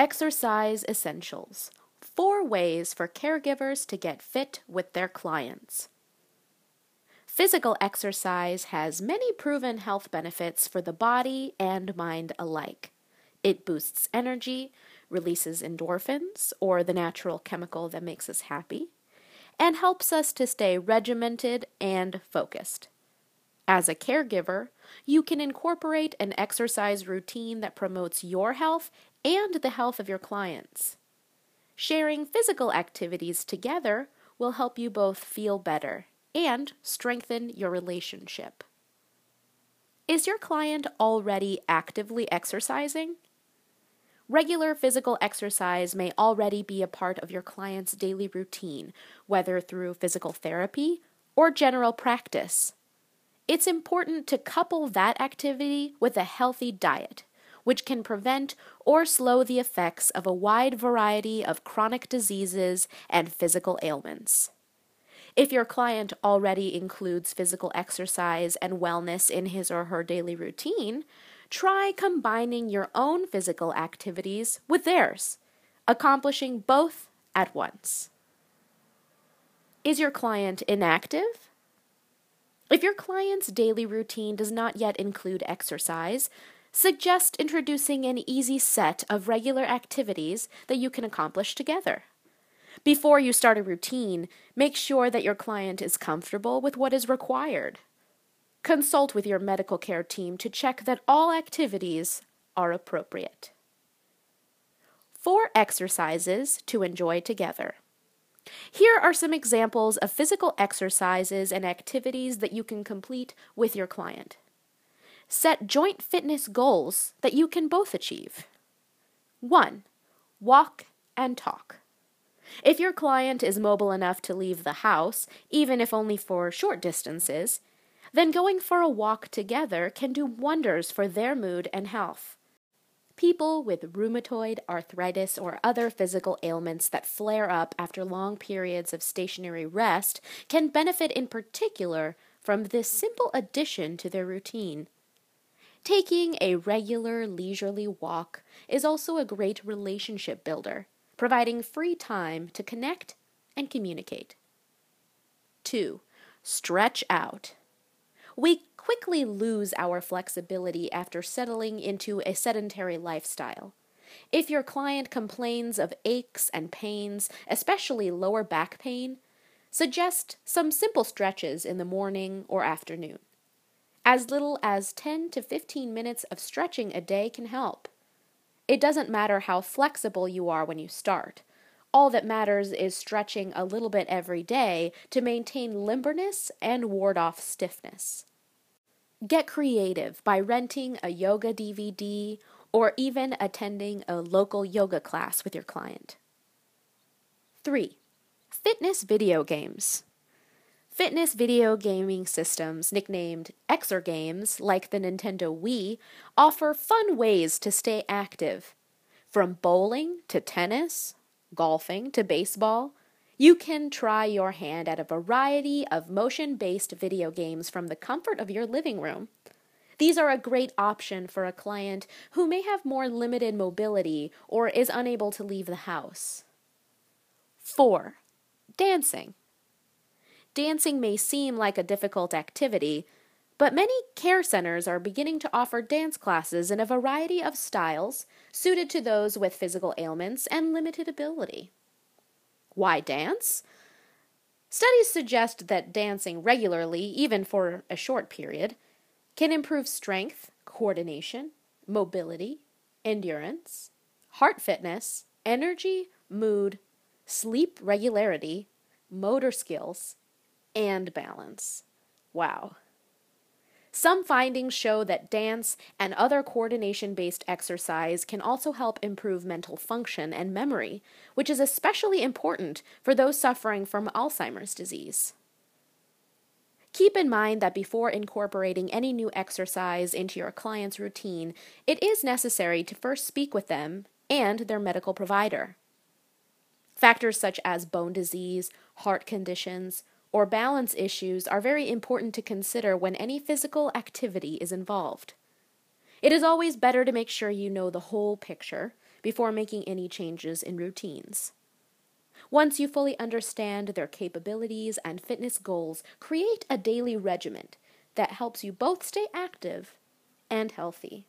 Exercise Essentials Four Ways for Caregivers to Get Fit with Their Clients. Physical exercise has many proven health benefits for the body and mind alike. It boosts energy, releases endorphins, or the natural chemical that makes us happy, and helps us to stay regimented and focused. As a caregiver, you can incorporate an exercise routine that promotes your health and the health of your clients. Sharing physical activities together will help you both feel better and strengthen your relationship. Is your client already actively exercising? Regular physical exercise may already be a part of your client's daily routine, whether through physical therapy or general practice. It's important to couple that activity with a healthy diet which can prevent or slow the effects of a wide variety of chronic diseases and physical ailments. If your client already includes physical exercise and wellness in his or her daily routine, try combining your own physical activities with theirs, accomplishing both at once. Is your client inactive? If your client's daily routine does not yet include exercise, suggest introducing an easy set of regular activities that you can accomplish together. Before you start a routine, make sure that your client is comfortable with what is required. Consult with your medical care team to check that all activities are appropriate. Four exercises to enjoy together. Here are some examples of physical exercises and activities that you can complete with your client. Set joint fitness goals that you can both achieve. 1. Walk and talk. If your client is mobile enough to leave the house, even if only for short distances, then going for a walk together can do wonders for their mood and health. People with rheumatoid arthritis or other physical ailments that flare up after long periods of stationary rest can benefit in particular from this simple addition to their routine. Taking a regular leisurely walk is also a great relationship builder, providing free time to connect and communicate. 2. Stretch out. We quickly lose our flexibility after settling into a sedentary lifestyle. If your client complains of aches and pains, especially lower back pain, suggest some simple stretches in the morning or afternoon. As little as 10 to 15 minutes of stretching a day can help. It doesn't matter how flexible you are when you start. All that matters is stretching a little bit every day to maintain limberness and ward off stiffness. Get creative by renting a yoga DVD or even attending a local yoga class with your client. 3. Fitness video games. Fitness video gaming systems, nicknamed Exergames, like the Nintendo Wii, offer fun ways to stay active. From bowling to tennis, golfing to baseball, you can try your hand at a variety of motion based video games from the comfort of your living room. These are a great option for a client who may have more limited mobility or is unable to leave the house. 4. Dancing. Dancing may seem like a difficult activity, but many care centers are beginning to offer dance classes in a variety of styles suited to those with physical ailments and limited ability. Why dance? Studies suggest that dancing regularly, even for a short period, can improve strength, coordination, mobility, endurance, heart fitness, energy, mood, sleep regularity, motor skills, and balance. Wow. Some findings show that dance and other coordination based exercise can also help improve mental function and memory, which is especially important for those suffering from Alzheimer's disease. Keep in mind that before incorporating any new exercise into your client's routine, it is necessary to first speak with them and their medical provider. Factors such as bone disease, heart conditions, or balance issues are very important to consider when any physical activity is involved. It is always better to make sure you know the whole picture before making any changes in routines. Once you fully understand their capabilities and fitness goals, create a daily regimen that helps you both stay active and healthy.